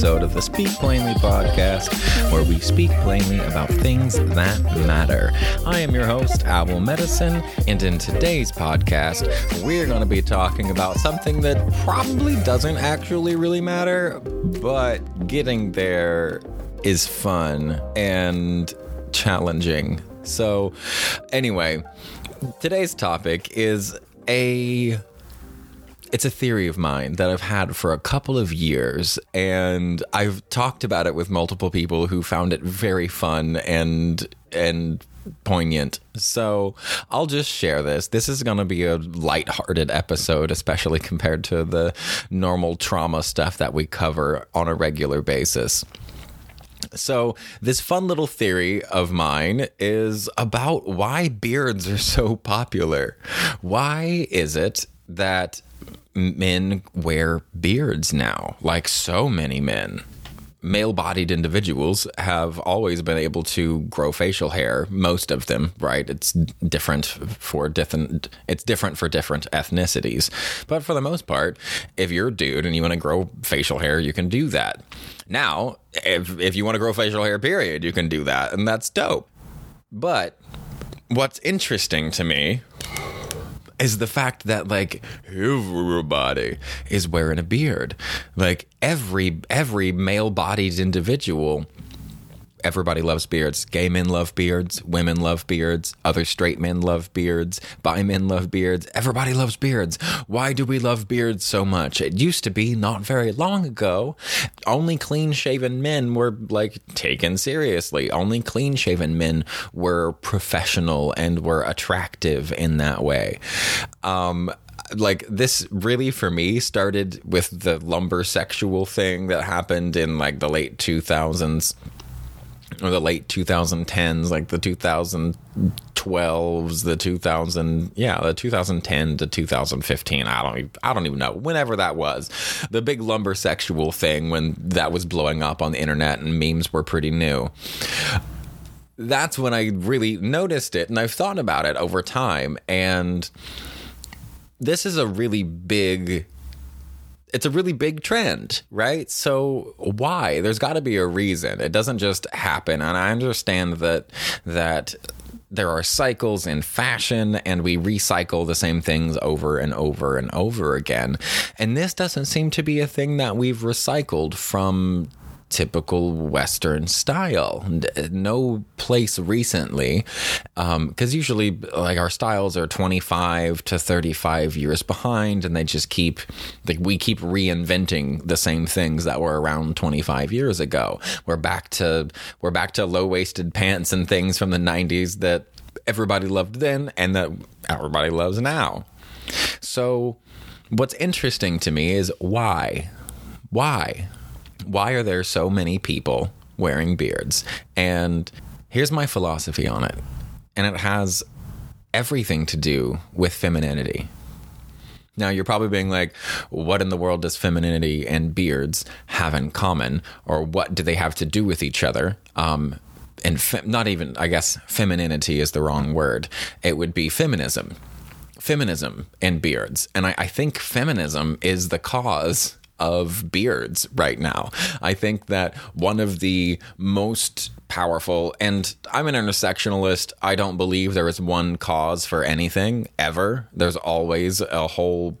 episode of the Speak Plainly podcast, where we speak plainly about things that matter. I am your host, Owl Medicine, and in today's podcast, we're going to be talking about something that probably doesn't actually really matter, but getting there is fun and challenging. So, anyway, today's topic is a it's a theory of mine that I've had for a couple of years, and I've talked about it with multiple people who found it very fun and and poignant. So I'll just share this. This is going to be a light-hearted episode, especially compared to the normal trauma stuff that we cover on a regular basis. So, this fun little theory of mine is about why beards are so popular. Why is it that men wear beards now, like so many men. Male bodied individuals have always been able to grow facial hair, most of them, right? It's different for different it's different for different ethnicities. But for the most part, if you're a dude and you want to grow facial hair, you can do that. Now, if if you want to grow facial hair, period, you can do that, and that's dope. But what's interesting to me is the fact that like everybody is wearing a beard. Like every every male-bodied individual everybody loves beards. Gay men love beards. Women love beards. Other straight men love beards. Bi men love beards. Everybody loves beards. Why do we love beards so much? It used to be not very long ago. Only clean shaven men were like taken seriously. Only clean shaven men were professional and were attractive in that way. Um, like this really for me started with the lumber sexual thing that happened in like the late 2000s or the late 2010s, like the 2012s, the 2000, yeah, the 2010 to 2015. I don't, I don't even know. Whenever that was, the big lumber sexual thing when that was blowing up on the internet and memes were pretty new. That's when I really noticed it, and I've thought about it over time. And this is a really big it's a really big trend, right? So why? There's got to be a reason. It doesn't just happen. And I understand that that there are cycles in fashion and we recycle the same things over and over and over again. And this doesn't seem to be a thing that we've recycled from typical Western style. No place recently, because um, usually like our styles are 25 to 35 years behind, and they just keep like we keep reinventing the same things that were around 25 years ago. We're back to we're back to low waisted pants and things from the 90s that everybody loved then and that everybody loves now. So, what's interesting to me is why? Why? Why are there so many people wearing beards? And here's my philosophy on it. And it has everything to do with femininity. Now, you're probably being like, what in the world does femininity and beards have in common? Or what do they have to do with each other? Um, and fe- not even, I guess, femininity is the wrong word. It would be feminism. Feminism and beards. And I, I think feminism is the cause of beards right now. I think that one of the most powerful, and I'm an intersectionalist. I don't believe there is one cause for anything ever. There's always a whole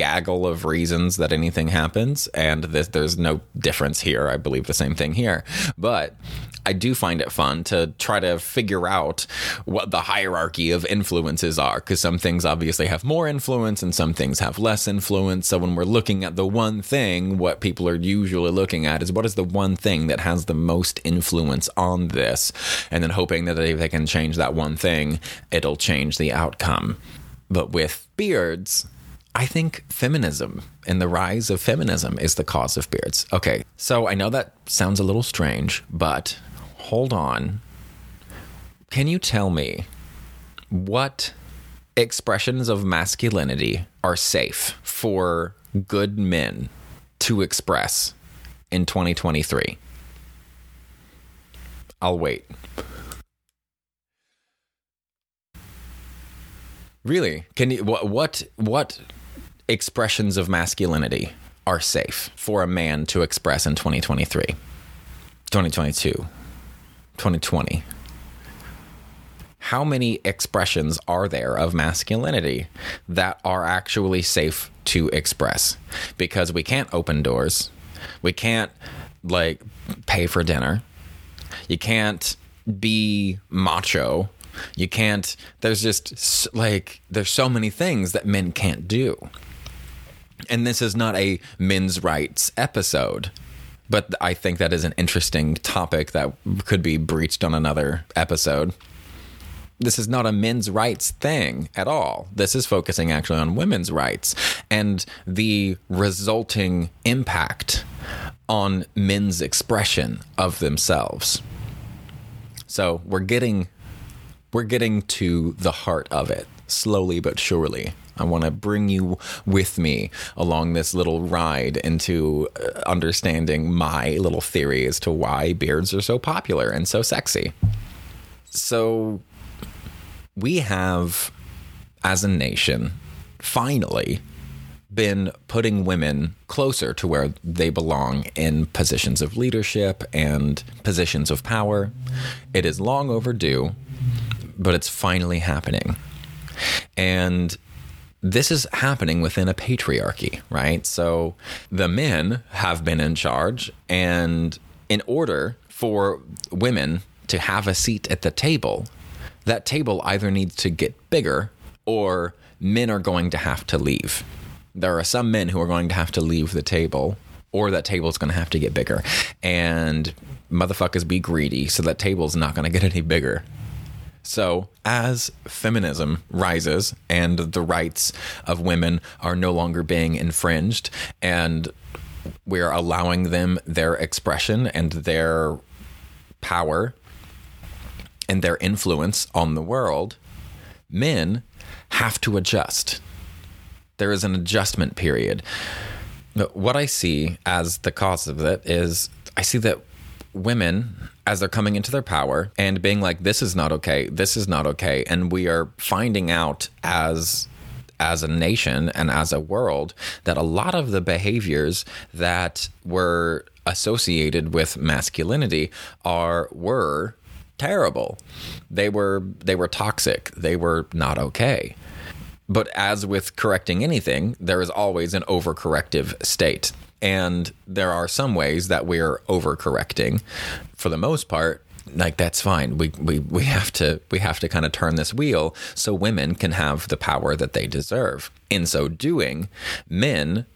gaggle of reasons that anything happens, and this, there's no difference here. I believe the same thing here. But I do find it fun to try to figure out what the hierarchy of influences are because some things obviously have more influence and some things have less influence. So when we're looking at the one thing, what people are usually looking at is what is the one thing that has the most influence on this, and then hoping that if they can change that one thing, it'll change the outcome. But with beards, I think feminism and the rise of feminism is the cause of beards. Okay, so I know that sounds a little strange, but hold on. Can you tell me what expressions of masculinity are safe for good men to express in 2023? I'll wait. Really? Can you what what what expressions of masculinity are safe for a man to express in 2023, 2022, 2020? How many expressions are there of masculinity that are actually safe to express? Because we can't open doors. We can't like pay for dinner. You can't be macho. You can't, there's just like, there's so many things that men can't do. And this is not a men's rights episode, but I think that is an interesting topic that could be breached on another episode. This is not a men's rights thing at all. This is focusing actually on women's rights and the resulting impact on men's expression of themselves. So we're getting we're getting to the heart of it slowly but surely. I want to bring you with me along this little ride into uh, understanding my little theory as to why beards are so popular and so sexy. So, we have, as a nation, finally been putting women closer to where they belong in positions of leadership and positions of power. It is long overdue, but it's finally happening. And this is happening within a patriarchy, right? So the men have been in charge, and in order for women to have a seat at the table, that table either needs to get bigger or men are going to have to leave. There are some men who are going to have to leave the table, or that table is going to have to get bigger. And motherfuckers be greedy, so that table's not going to get any bigger. So, as feminism rises and the rights of women are no longer being infringed, and we're allowing them their expression and their power and their influence on the world, men have to adjust. There is an adjustment period. What I see as the cause of it is I see that women as they're coming into their power and being like this is not okay this is not okay. And we are finding out as as a nation and as a world that a lot of the behaviors that were associated with masculinity are were terrible. They were they were toxic. They were not okay. But as with correcting anything there is always an overcorrective state and there are some ways that we're overcorrecting. For the most part, like that's fine. We we we have to we have to kind of turn this wheel so women can have the power that they deserve. In so doing, men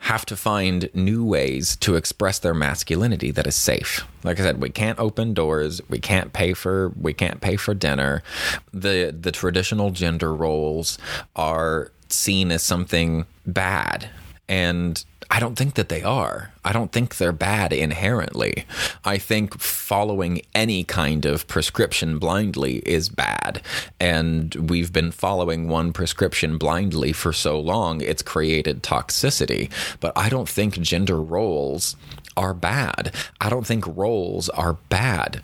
have to find new ways to express their masculinity that is safe. Like I said, we can't open doors, we can't pay for we can't pay for dinner. The the traditional gender roles are seen as something bad. And I don't think that they are. I don't think they're bad inherently. I think following any kind of prescription blindly is bad. And we've been following one prescription blindly for so long, it's created toxicity. But I don't think gender roles are bad. I don't think roles are bad.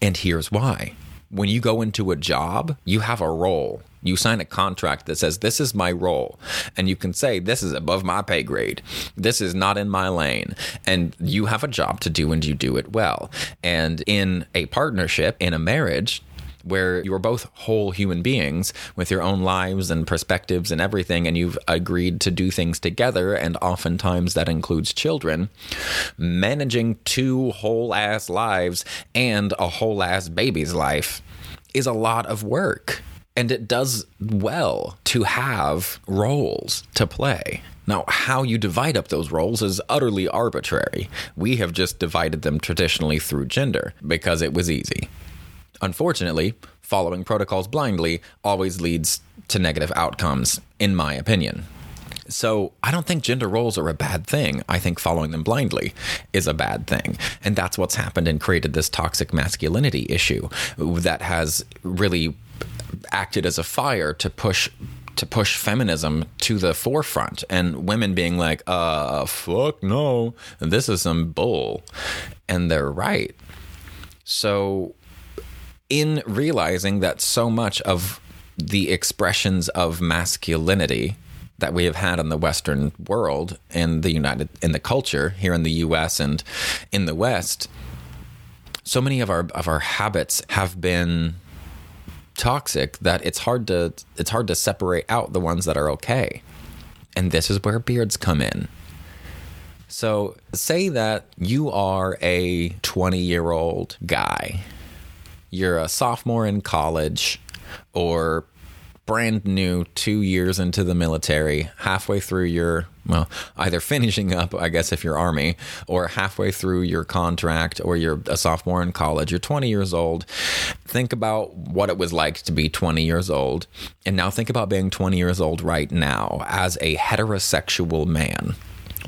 And here's why. When you go into a job, you have a role you sign a contract that says, This is my role. And you can say, This is above my pay grade. This is not in my lane. And you have a job to do and you do it well. And in a partnership, in a marriage, where you're both whole human beings with your own lives and perspectives and everything, and you've agreed to do things together, and oftentimes that includes children, managing two whole ass lives and a whole ass baby's life is a lot of work. And it does well to have roles to play. Now, how you divide up those roles is utterly arbitrary. We have just divided them traditionally through gender because it was easy. Unfortunately, following protocols blindly always leads to negative outcomes, in my opinion. So I don't think gender roles are a bad thing. I think following them blindly is a bad thing. And that's what's happened and created this toxic masculinity issue that has really acted as a fire to push to push feminism to the forefront and women being like uh fuck no this is some bull and they're right so in realizing that so much of the expressions of masculinity that we have had in the Western world, in the United, in the culture here in the U.S. and in the West, so many of our of our habits have been toxic that it's hard to it's hard to separate out the ones that are okay. And this is where beards come in. So, say that you are a 20 year old guy, you're a sophomore in college, or brand new, two years into the military, halfway through your, well, either finishing up, I guess, if you're Army, or halfway through your contract, or you're a sophomore in college, you're 20 years old. Think about what it was like to be 20 years old. And now think about being 20 years old right now as a heterosexual man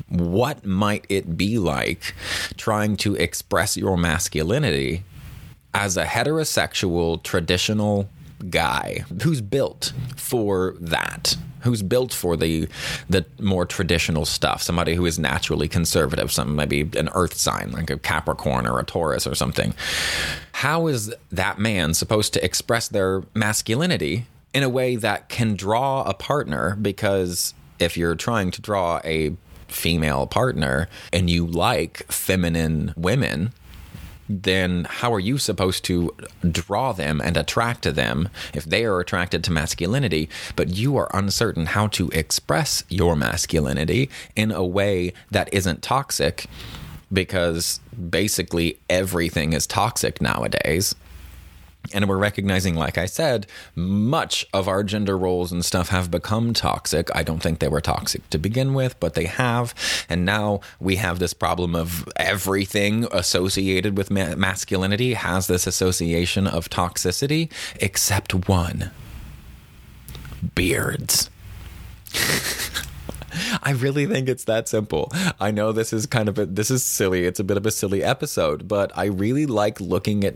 what might it be like trying to express your masculinity as a heterosexual traditional guy who's built for that who's built for the the more traditional stuff somebody who is naturally conservative some maybe an earth sign like a capricorn or a taurus or something. How is that man supposed to express their masculinity in a way that can draw a partner? Because if you're trying to draw a female partner and you like feminine women then how are you supposed to draw them and attract to them if they are attracted to masculinity, but you are uncertain how to express your masculinity in a way that isn't toxic? Because basically everything is toxic nowadays. And we're recognizing, like I said, much of our gender roles and stuff have become toxic. I don't think they were toxic to begin with, but they have. And now we have this problem of everything associated with ma- masculinity has this association of toxicity, except one beards. I really think it's that simple. I know this is kind of a this is silly. It's a bit of a silly episode, but I really like looking at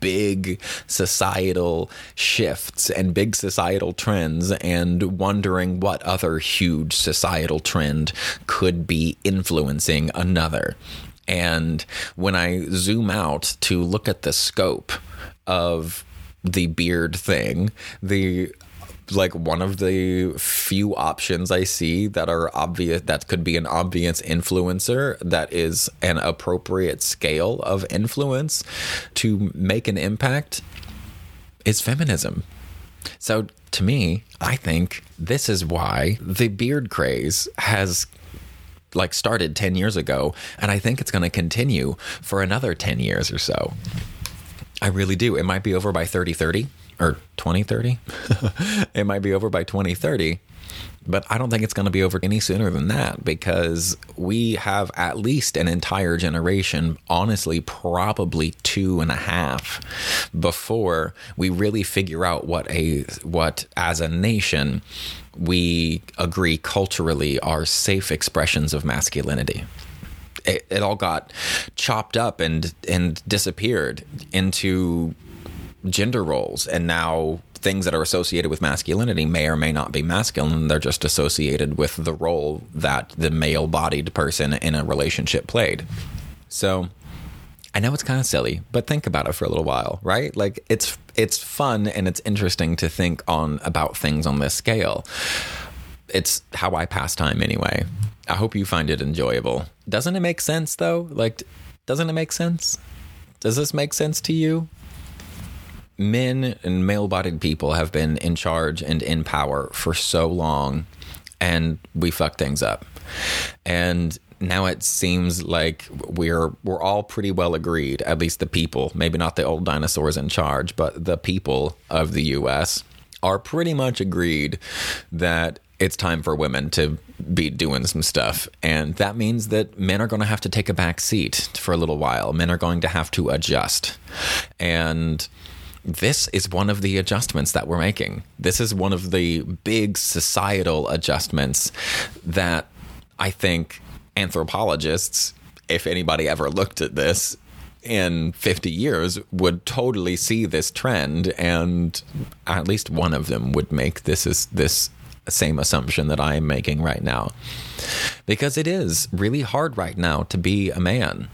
big societal shifts and big societal trends and wondering what other huge societal trend could be influencing another. And when I zoom out to look at the scope of the beard thing, the like one of the few options I see that are obvious that could be an obvious influencer that is an appropriate scale of influence to make an impact is feminism. So to me, I think this is why the beard craze has like started 10 years ago and I think it's going to continue for another 10 years or so. I really do. It might be over by 3030 or 2030. it might be over by 2030. But I don't think it's going to be over any sooner than that because we have at least an entire generation, honestly, probably two and a half, before we really figure out what a what as a nation we agree culturally are safe expressions of masculinity. It, it all got chopped up and and disappeared into gender roles and now things that are associated with masculinity may or may not be masculine. They're just associated with the role that the male bodied person in a relationship played. So i know it's kind of silly but think about it for a little while right? Like it's it's fun and it's interesting to think on about things on this scale. It's how i pass time anyway. I hope you find it enjoyable. Doesn't it make sense though? Like doesn't it make sense? Does this make sense to you men and male bodied people have been in charge and in power for so long and we fuck things up. And now it seems like we're we're all pretty well agreed, at least the people, maybe not the old dinosaurs in charge, but the people of the US are pretty much agreed that it's time for women to be doing some stuff. And that means that men are going to have to take a back seat for a little while. Men are going to have to adjust. And this is one of the adjustments that we're making. This is one of the big societal adjustments that I think anthropologists, if anybody ever looked at this in 50 years, would totally see this trend, and at least one of them would make this is this same assumption that I am making right now. Because it is really hard right now to be a man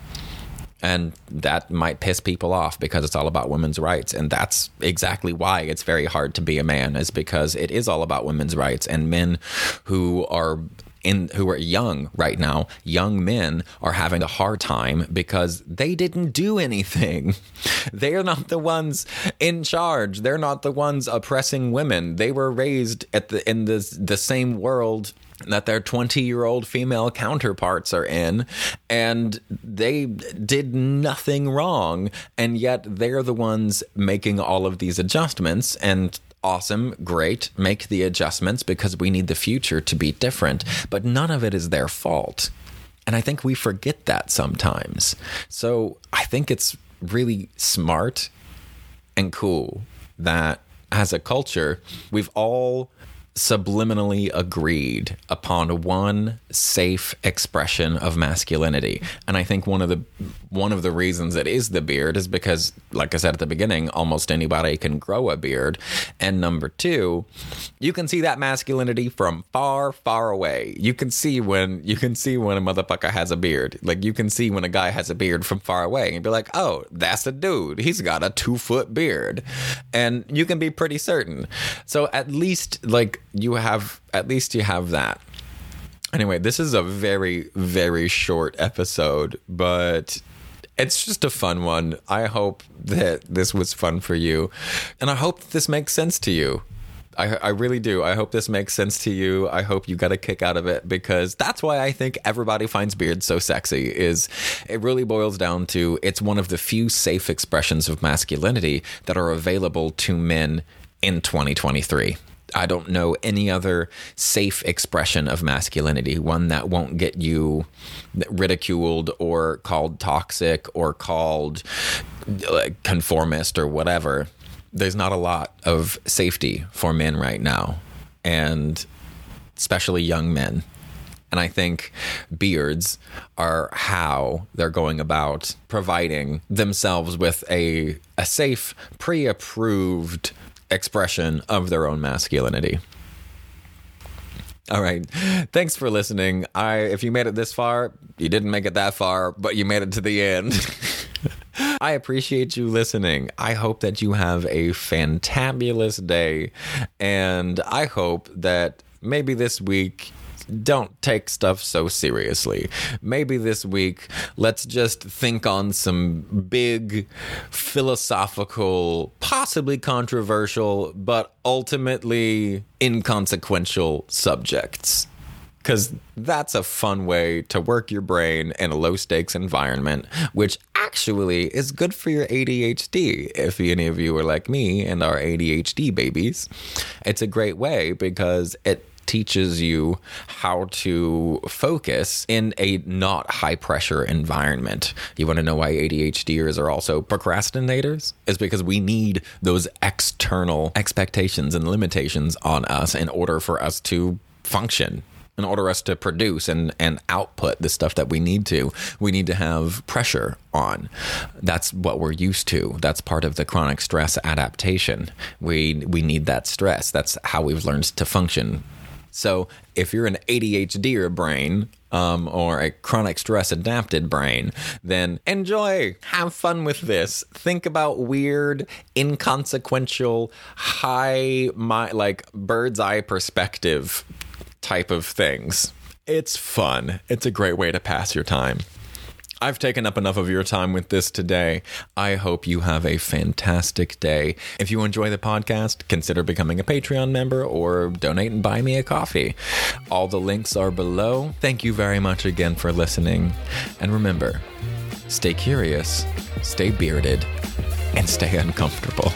And that might piss people off because it's all about women's rights. And that's exactly why it's very hard to be a man, is because it is all about women's rights. And men who are in who are young right now, young men are having a hard time because they didn't do anything. They're not the ones in charge. They're not the ones oppressing women. They were raised at the in the the same world that their 20 year old female counterparts are in, and they did nothing wrong, and yet they're the ones making all of these adjustments. And awesome, great, make the adjustments because we need the future to be different, but none of it is their fault. And I think we forget that sometimes. So I think it's really smart and cool that as a culture, we've all subliminally agreed upon one safe expression of masculinity. And i think one of the one of the reasons it is the beard is because like i said at the beginning almost anybody can grow a beard. And number 2 you can see that masculinity from far far away. You can see when you can see when a motherfucker has a beard. Like you can see when a guy has a beard from far away and be like oh that's a dude. He's got a 2 foot beard. And you can be pretty certain. So at least like you have at least you have that. Anyway, this is a very very short episode, but it's just a fun one. I hope that this was fun for you, and I hope this makes sense to you. I, I really do. I hope this makes sense to you. I hope you got a kick out of it because that's why I think everybody finds beards so sexy. Is it really boils down to it's one of the few safe expressions of masculinity that are available to men in 2023. I don't know any other safe expression of masculinity, one that won't get you ridiculed or called toxic or called conformist or whatever. There's not a lot of safety for men right now, and especially young men. And I think beards are how they're going about providing themselves with a, a safe, pre approved expression of their own masculinity. All right. Thanks for listening. I if you made it this far, you didn't make it that far, but you made it to the end. I appreciate you listening. I hope that you have a fantabulous day and I hope that maybe this week don't take stuff so seriously. Maybe this week, let's just think on some big philosophical, possibly controversial, but ultimately inconsequential subjects because that's a fun way to work your brain in a low stakes environment, which actually is good for your ADHD. If any of you are like me and are ADHD babies, it's a great way because it teaches you how to focus in a not high pressure environment. You want to know why ADHDers are also procrastinators? Is because we need those external expectations and limitations on us in order for us to function in order us to produce and, and output the stuff that we need to, we need to have pressure on. That's what we're used to. That's part of the chronic stress adaptation. We we need that stress. That's how we've learned to function so if you're an ADHD brain, um, or a chronic stress adapted brain, then enjoy, have fun with this. Think about weird, inconsequential, high, my, like bird's eye perspective type of things. It's fun. It's a great way to pass your time. I've taken up enough of your time with this today. I hope you have a fantastic day. If you enjoy the podcast, consider becoming a Patreon member or donate and buy me a coffee. All the links are below. Thank you very much again for listening. And remember, stay curious, stay bearded, and stay uncomfortable.